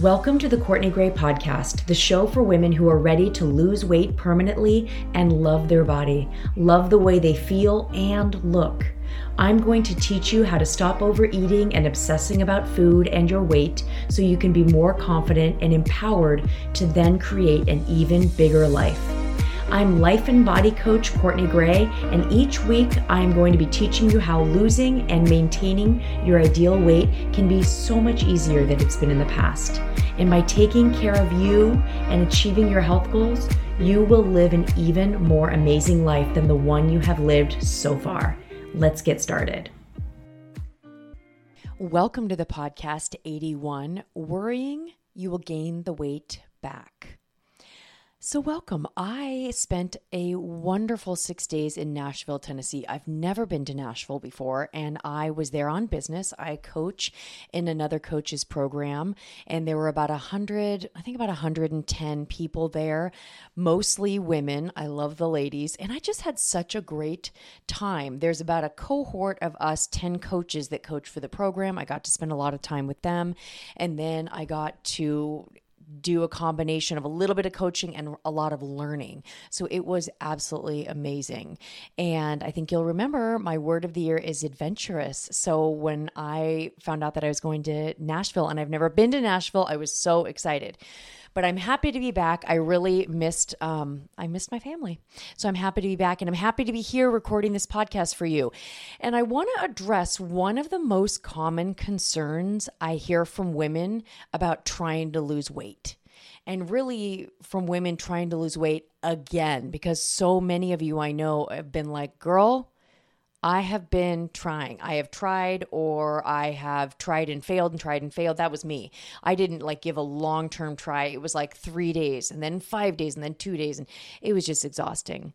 Welcome to the Courtney Gray Podcast, the show for women who are ready to lose weight permanently and love their body, love the way they feel and look. I'm going to teach you how to stop overeating and obsessing about food and your weight so you can be more confident and empowered to then create an even bigger life. I'm life and body coach Courtney Gray, and each week I am going to be teaching you how losing and maintaining your ideal weight can be so much easier than it's been in the past. And by taking care of you and achieving your health goals, you will live an even more amazing life than the one you have lived so far. Let's get started. Welcome to the podcast 81 Worrying You Will Gain the Weight Back. So, welcome. I spent a wonderful six days in Nashville, Tennessee. I've never been to Nashville before, and I was there on business. I coach in another coach's program, and there were about a hundred, I think about 110 people there, mostly women. I love the ladies, and I just had such a great time. There's about a cohort of us, 10 coaches that coach for the program. I got to spend a lot of time with them, and then I got to do a combination of a little bit of coaching and a lot of learning. So it was absolutely amazing. And I think you'll remember my word of the year is adventurous. So when I found out that I was going to Nashville and I've never been to Nashville, I was so excited but I'm happy to be back. I really missed um, I missed my family, so I'm happy to be back, and I'm happy to be here recording this podcast for you. And I want to address one of the most common concerns I hear from women about trying to lose weight and really from women trying to lose weight again because so many of you I know have been like, "Girl, I have been trying. I have tried or I have tried and failed and tried and failed. That was me. I didn't like give a long-term try. It was like 3 days and then 5 days and then 2 days and it was just exhausting.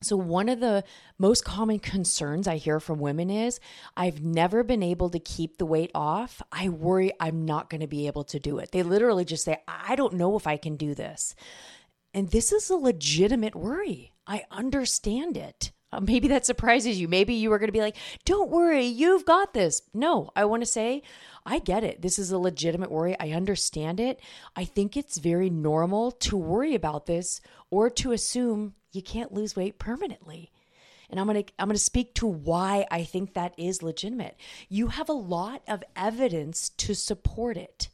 So, one of the most common concerns I hear from women is I've never been able to keep the weight off. I worry I'm not going to be able to do it. They literally just say, I don't know if I can do this. And this is a legitimate worry. I understand it. Uh, maybe that surprises you. Maybe you are going to be like, don't worry, you've got this. No, I want to say, I get it. This is a legitimate worry. I understand it. I think it's very normal to worry about this or to assume you can't lose weight permanently. And I'm going to I'm going to speak to why I think that is legitimate. You have a lot of evidence to support it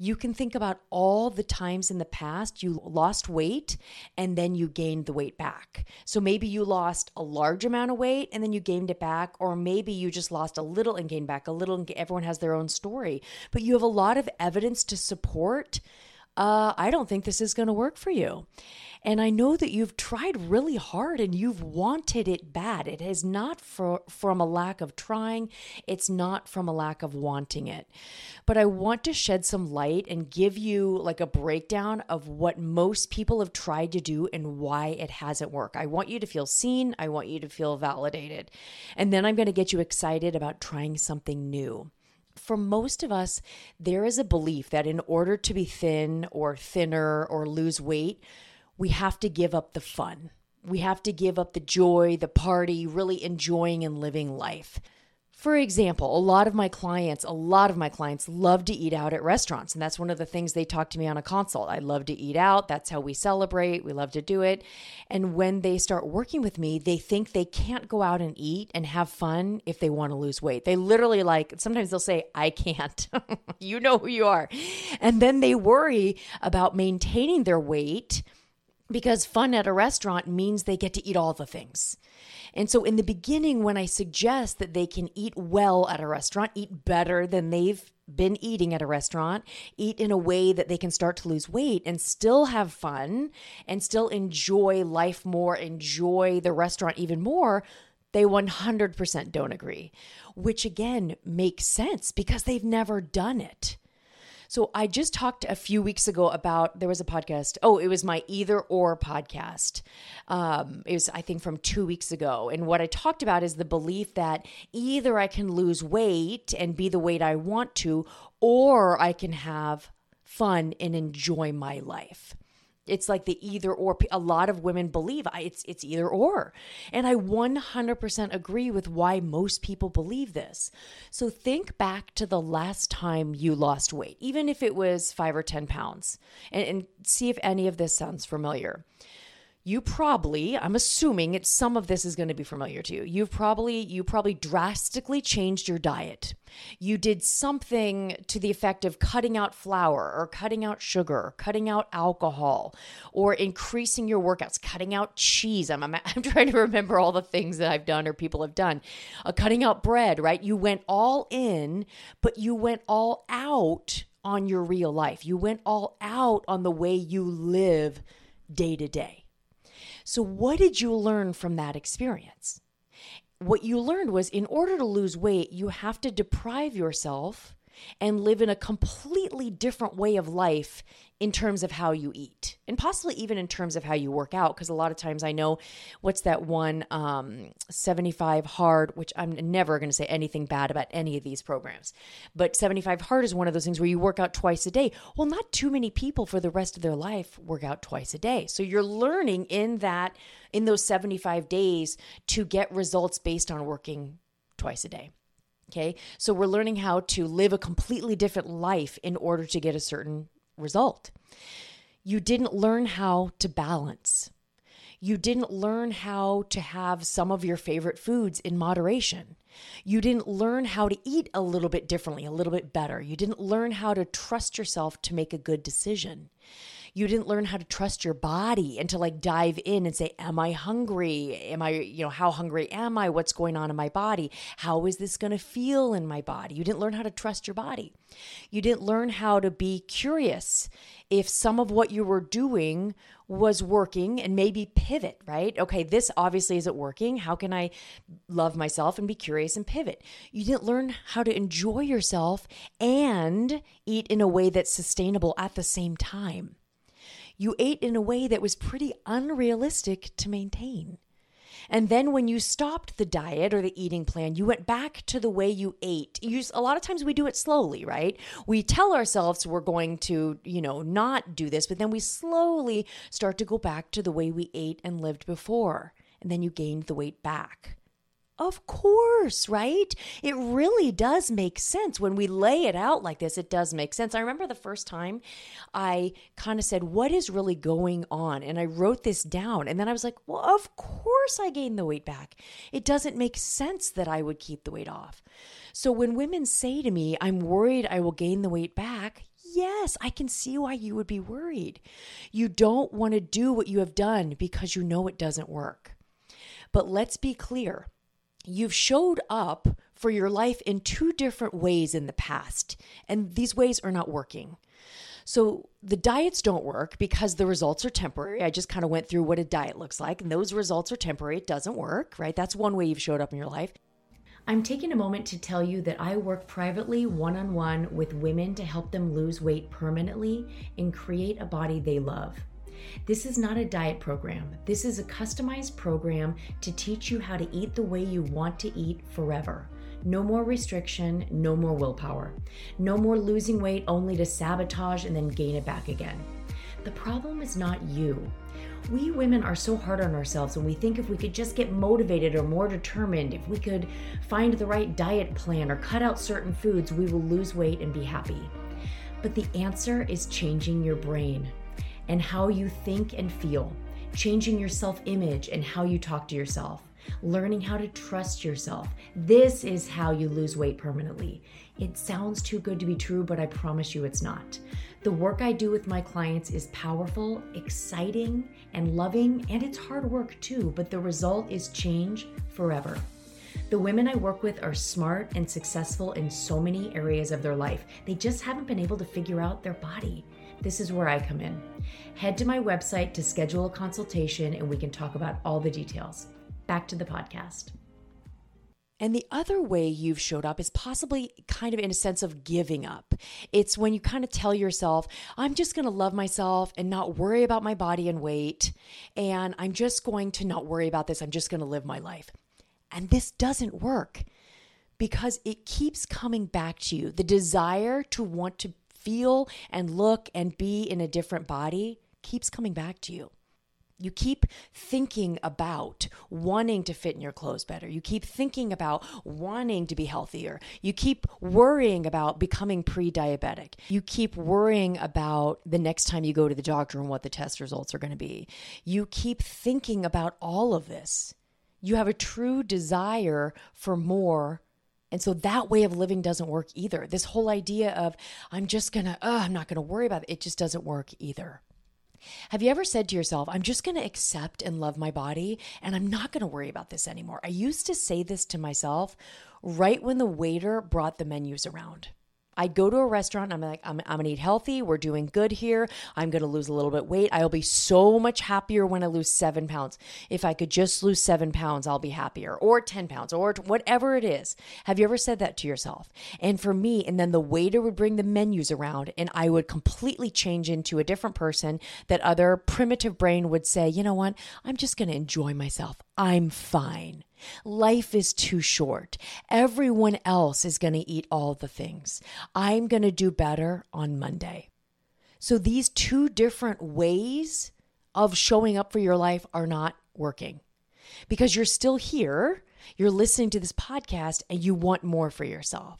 you can think about all the times in the past you lost weight and then you gained the weight back. So maybe you lost a large amount of weight and then you gained it back, or maybe you just lost a little and gained back a little. And everyone has their own story, but you have a lot of evidence to support. Uh, I don't think this is going to work for you. And I know that you've tried really hard and you've wanted it bad. It is not for, from a lack of trying, it's not from a lack of wanting it. But I want to shed some light and give you like a breakdown of what most people have tried to do and why it hasn't worked. I want you to feel seen, I want you to feel validated. And then I'm going to get you excited about trying something new for most of us, there is a belief that in order to be thin or thinner or lose weight, we have to give up the fun. We have to give up the joy, the party, really enjoying and living life. For example, a lot of my clients, a lot of my clients love to eat out at restaurants. And that's one of the things they talk to me on a consult. I love to eat out. That's how we celebrate. We love to do it. And when they start working with me, they think they can't go out and eat and have fun if they want to lose weight. They literally like, sometimes they'll say, I can't. you know who you are. And then they worry about maintaining their weight because fun at a restaurant means they get to eat all the things. And so, in the beginning, when I suggest that they can eat well at a restaurant, eat better than they've been eating at a restaurant, eat in a way that they can start to lose weight and still have fun and still enjoy life more, enjoy the restaurant even more, they 100% don't agree, which again makes sense because they've never done it. So I just talked a few weeks ago about there was a podcast. Oh, it was my either or podcast. Um, it was I think from two weeks ago, and what I talked about is the belief that either I can lose weight and be the weight I want to, or I can have fun and enjoy my life. It's like the either or. A lot of women believe it's it's either or. And I 100% agree with why most people believe this. So think back to the last time you lost weight, even if it was 5 or 10 pounds, and, and see if any of this sounds familiar you probably i'm assuming it's some of this is going to be familiar to you. You've probably you probably drastically changed your diet. You did something to the effect of cutting out flour or cutting out sugar cutting out alcohol or increasing your workouts cutting out cheese. I'm, I'm, I'm trying to remember all the things that i've done or people have done. Uh, cutting out bread right? You went all in but you went all out on your real life. You went all out on the way you live day to day so, what did you learn from that experience? What you learned was in order to lose weight, you have to deprive yourself and live in a completely different way of life in terms of how you eat and possibly even in terms of how you work out because a lot of times i know what's that one um, 75 hard which i'm never going to say anything bad about any of these programs but 75 hard is one of those things where you work out twice a day well not too many people for the rest of their life work out twice a day so you're learning in that in those 75 days to get results based on working twice a day Okay. So we're learning how to live a completely different life in order to get a certain result. You didn't learn how to balance. You didn't learn how to have some of your favorite foods in moderation. You didn't learn how to eat a little bit differently, a little bit better. You didn't learn how to trust yourself to make a good decision you didn't learn how to trust your body and to like dive in and say am i hungry am i you know how hungry am i what's going on in my body how is this going to feel in my body you didn't learn how to trust your body you didn't learn how to be curious if some of what you were doing was working and maybe pivot, right? Okay, this obviously isn't working. How can I love myself and be curious and pivot? You didn't learn how to enjoy yourself and eat in a way that's sustainable at the same time you ate in a way that was pretty unrealistic to maintain. And then when you stopped the diet or the eating plan, you went back to the way you ate. You, a lot of times we do it slowly, right? We tell ourselves we're going to, you know, not do this, but then we slowly start to go back to the way we ate and lived before. And then you gained the weight back. Of course, right? It really does make sense. When we lay it out like this, it does make sense. I remember the first time I kind of said, What is really going on? And I wrote this down. And then I was like, Well, of course I gained the weight back. It doesn't make sense that I would keep the weight off. So when women say to me, I'm worried I will gain the weight back, Yes, I can see why you would be worried. You don't want to do what you have done because you know it doesn't work. But let's be clear you've showed up for your life in two different ways in the past, and these ways are not working. So the diets don't work because the results are temporary. I just kind of went through what a diet looks like, and those results are temporary. It doesn't work, right? That's one way you've showed up in your life. I'm taking a moment to tell you that I work privately one on one with women to help them lose weight permanently and create a body they love. This is not a diet program. This is a customized program to teach you how to eat the way you want to eat forever. No more restriction, no more willpower. No more losing weight only to sabotage and then gain it back again. The problem is not you. We women are so hard on ourselves and we think if we could just get motivated or more determined, if we could find the right diet plan or cut out certain foods, we will lose weight and be happy. But the answer is changing your brain and how you think and feel, changing your self image and how you talk to yourself, learning how to trust yourself. This is how you lose weight permanently. It sounds too good to be true, but I promise you it's not. The work I do with my clients is powerful, exciting, and loving, and it's hard work too, but the result is change forever. The women I work with are smart and successful in so many areas of their life. They just haven't been able to figure out their body. This is where I come in. Head to my website to schedule a consultation and we can talk about all the details. Back to the podcast. And the other way you've showed up is possibly kind of in a sense of giving up. It's when you kind of tell yourself, I'm just going to love myself and not worry about my body and weight. And I'm just going to not worry about this. I'm just going to live my life. And this doesn't work because it keeps coming back to you. The desire to want to feel and look and be in a different body keeps coming back to you. You keep thinking about wanting to fit in your clothes better. You keep thinking about wanting to be healthier. You keep worrying about becoming pre diabetic. You keep worrying about the next time you go to the doctor and what the test results are going to be. You keep thinking about all of this. You have a true desire for more. And so that way of living doesn't work either. This whole idea of, I'm just going to, uh, I'm not going to worry about it, it just doesn't work either. Have you ever said to yourself, I'm just going to accept and love my body and I'm not going to worry about this anymore? I used to say this to myself right when the waiter brought the menus around. I'd go to a restaurant and I'm like, I'm, I'm gonna eat healthy. We're doing good here. I'm gonna lose a little bit weight. I'll be so much happier when I lose seven pounds. If I could just lose seven pounds, I'll be happier, or 10 pounds, or whatever it is. Have you ever said that to yourself? And for me, and then the waiter would bring the menus around, and I would completely change into a different person. That other primitive brain would say, you know what? I'm just gonna enjoy myself. I'm fine. Life is too short. Everyone else is going to eat all the things. I'm going to do better on Monday. So these two different ways of showing up for your life are not working because you're still here, you're listening to this podcast, and you want more for yourself.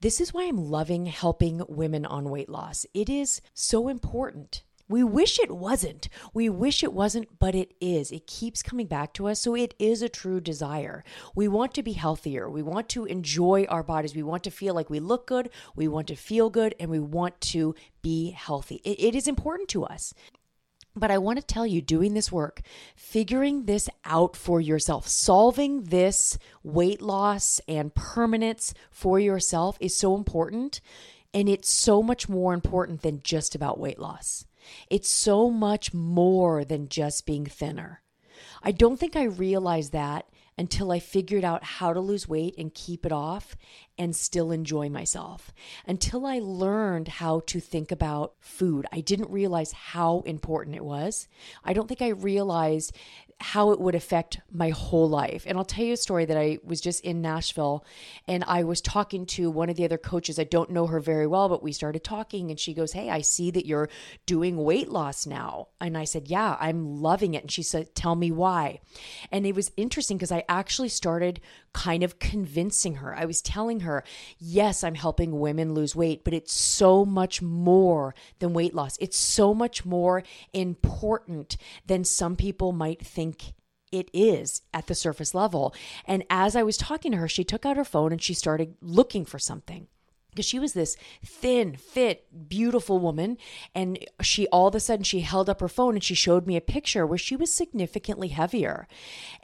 This is why I'm loving helping women on weight loss. It is so important we wish it wasn't. We wish it wasn't, but it is. It keeps coming back to us. So it is a true desire. We want to be healthier. We want to enjoy our bodies. We want to feel like we look good. We want to feel good and we want to be healthy. it, it is important to us. But I want to tell you, doing this work, figuring this out for yourself, solving this weight loss and permanence for yourself is so important. And it's so much more important than just about weight loss. It's so much more than just being thinner. I don't think I realized that until I figured out how to lose weight and keep it off and still enjoy myself. Until I learned how to think about food, I didn't realize how important it was. I don't think I realized how it would affect my whole life. And I'll tell you a story that I was just in Nashville and I was talking to one of the other coaches. I don't know her very well, but we started talking and she goes, Hey, I see that you're doing weight loss now. And I said, Yeah, I'm loving it. And she said, Tell me why. And it was interesting because I actually started kind of convincing her. I was telling her, Yes, I'm helping women lose weight, but it's so much more than weight loss. It's so much more important than some people might think think it is at the surface level. And as I was talking to her, she took out her phone and she started looking for something because she was this thin, fit, beautiful woman. And she all of a sudden she held up her phone and she showed me a picture where she was significantly heavier.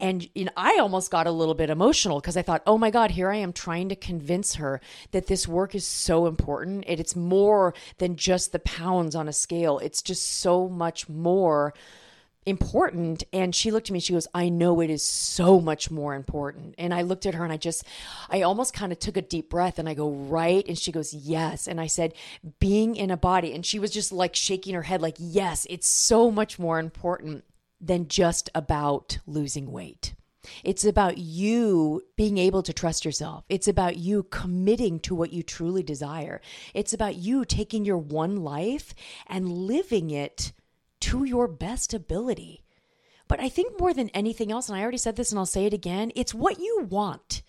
And you know, I almost got a little bit emotional because I thought, oh my God, here I am trying to convince her that this work is so important. And it's more than just the pounds on a scale, it's just so much more important. And she looked at me she goes i know it is so much more important. And i looked at her and i just i almost kind of took a deep breath and i go right? And she goes yes. And i said being in a body and she was just like shaking her head like yes it's so much more important than just about losing weight. It's about you being able to trust yourself. It's about you committing to what you truly desire. It's about you taking your one life and living it to your best ability. But I think more than anything else, and I already said this and I'll say it again, it's what you want.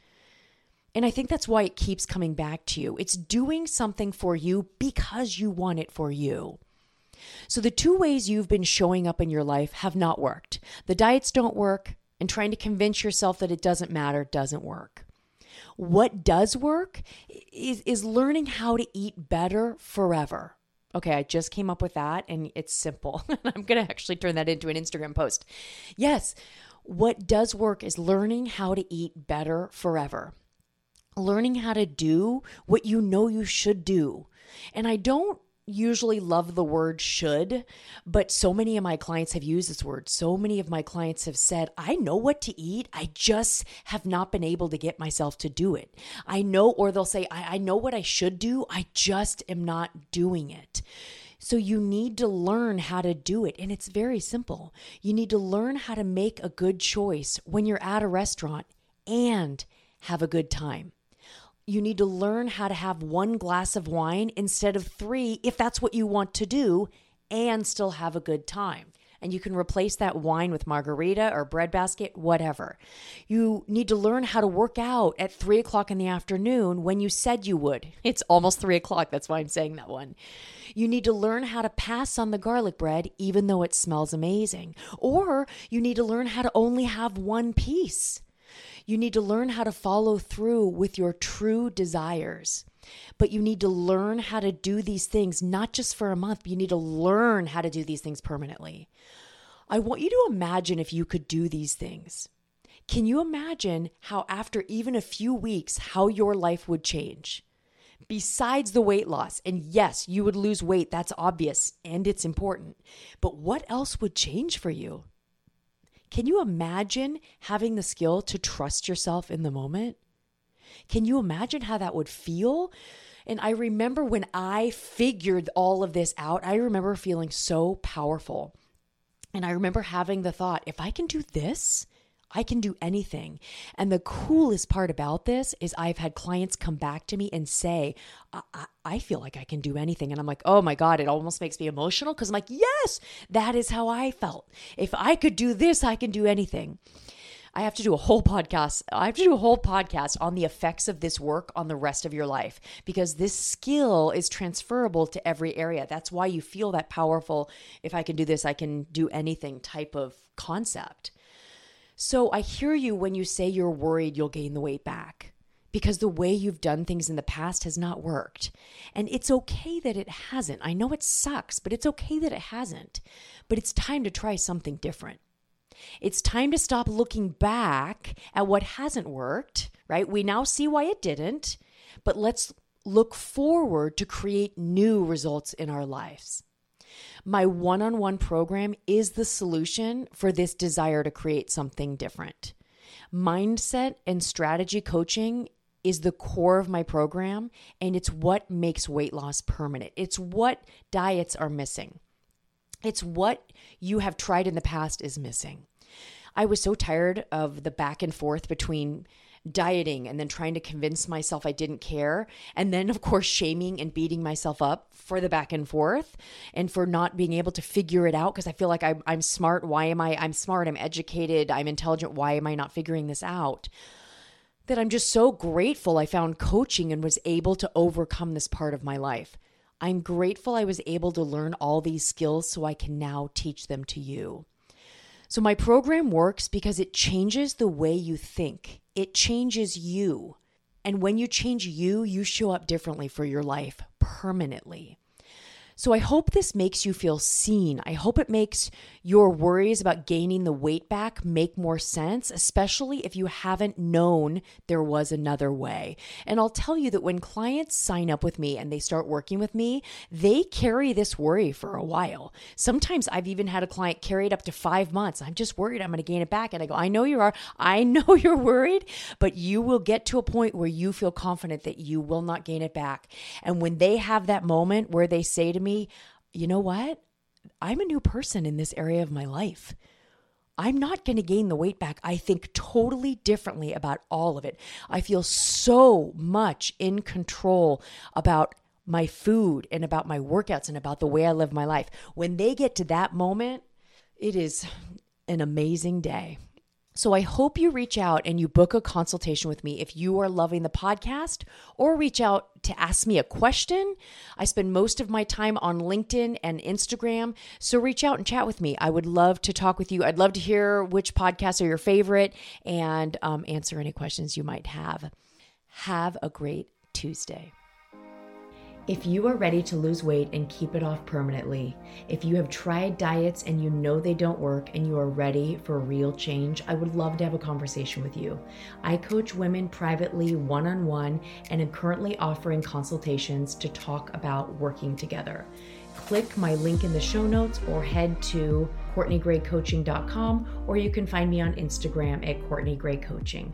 And I think that's why it keeps coming back to you. It's doing something for you because you want it for you. So, the two ways you've been showing up in your life have not worked. The diets don't work, and trying to convince yourself that it doesn't matter doesn't work. What does work is, is learning how to eat better forever. Okay, I just came up with that and it's simple. I'm going to actually turn that into an Instagram post. Yes, what does work is learning how to eat better forever. Learning how to do what you know you should do. And I don't usually love the word should, but so many of my clients have used this word. So many of my clients have said, I know what to eat. I just have not been able to get myself to do it. I know, or they'll say, I, I know what I should do. I just am not doing it. So you need to learn how to do it. And it's very simple. You need to learn how to make a good choice when you're at a restaurant and have a good time you need to learn how to have one glass of wine instead of three if that's what you want to do and still have a good time and you can replace that wine with margarita or breadbasket, whatever. You need to learn how to work out at three o'clock in the afternoon when you said you would. It's almost three o'clock. That's why I'm saying that one. You need to learn how to pass on the garlic bread, even though it smells amazing. Or you need to learn how to only have one piece. You need to learn how to follow through with your true desires. But you need to learn how to do these things, not just for a month, you need to learn how to do these things permanently. I want you to imagine if you could do these things. Can you imagine how, after even a few weeks, how your life would change? Besides the weight loss, and yes, you would lose weight, that's obvious and it's important. But what else would change for you? Can you imagine having the skill to trust yourself in the moment? Can you imagine how that would feel? And I remember when I figured all of this out, I remember feeling so powerful. And I remember having the thought if I can do this, I can do anything. And the coolest part about this is I've had clients come back to me and say, I, I, feel like I can do anything. And I'm like, oh my God, it almost makes me emotional because I'm like, yes, that is how I felt. If I could do this, I can do anything. I have to do a whole podcast. I have to do a whole podcast on the effects of this work on the rest of your life because this skill is transferable to every area. That's why you feel that powerful, if I can do this, I can do anything type of concept. So I hear you when you say you're worried you'll gain the weight back because the way you've done things in the past has not worked. And it's okay that it hasn't. I know it sucks, but it's okay that it hasn't. But it's time to try something different. It's time to stop looking back at what hasn't worked, right? We now see why it didn't, but let's look forward to create new results in our lives. My one on one program is the solution for this desire to create something different. Mindset and strategy coaching is the core of my program, and it's what makes weight loss permanent. It's what diets are missing. It's what you have tried in the past is missing. I was so tired of the back and forth between dieting and then trying to convince myself I didn't care. And then, of course, shaming and beating myself up for the back and forth and for not being able to figure it out because I feel like I'm, I'm smart. Why am I? I'm smart. I'm educated. I'm intelligent. Why am I not figuring this out? That I'm just so grateful I found coaching and was able to overcome this part of my life. I'm grateful I was able to learn all these skills so I can now teach them to you. So, my program works because it changes the way you think, it changes you. And when you change you, you show up differently for your life permanently. So I hope this makes you feel seen. I hope it makes your worries about gaining the weight back make more sense, especially if you haven't known there was another way. And I'll tell you that when clients sign up with me and they start working with me, they carry this worry for a while. Sometimes I've even had a client carry it up to five months. I'm just worried I'm going to gain it back. And I go, I know you are. I know you're worried, but you will get to a point where you feel confident that you will not gain it back. And when they have that moment where they say to me, you know what? I'm a new person in this area of my life. I'm not going to gain the weight back. I think totally differently about all of it. I feel so much in control about my food and about my workouts and about the way I live my life. When they get to that moment, it is an amazing day. So I hope you reach out and you book a consultation with me if you are loving the podcast or reach out to ask me a question. I spend most of my time on LinkedIn and Instagram. So reach out and chat with me. I would love to talk with you. I'd love to hear which podcasts are your favorite and um, answer any questions you might have. Have a great Tuesday. If you are ready to lose weight and keep it off permanently, if you have tried diets and you know they don't work and you are ready for real change, I would love to have a conversation with you. I coach women privately one on one and am currently offering consultations to talk about working together. Click my link in the show notes or head to CourtneyGrayCoaching.com or you can find me on Instagram at Courtney Gray Coaching.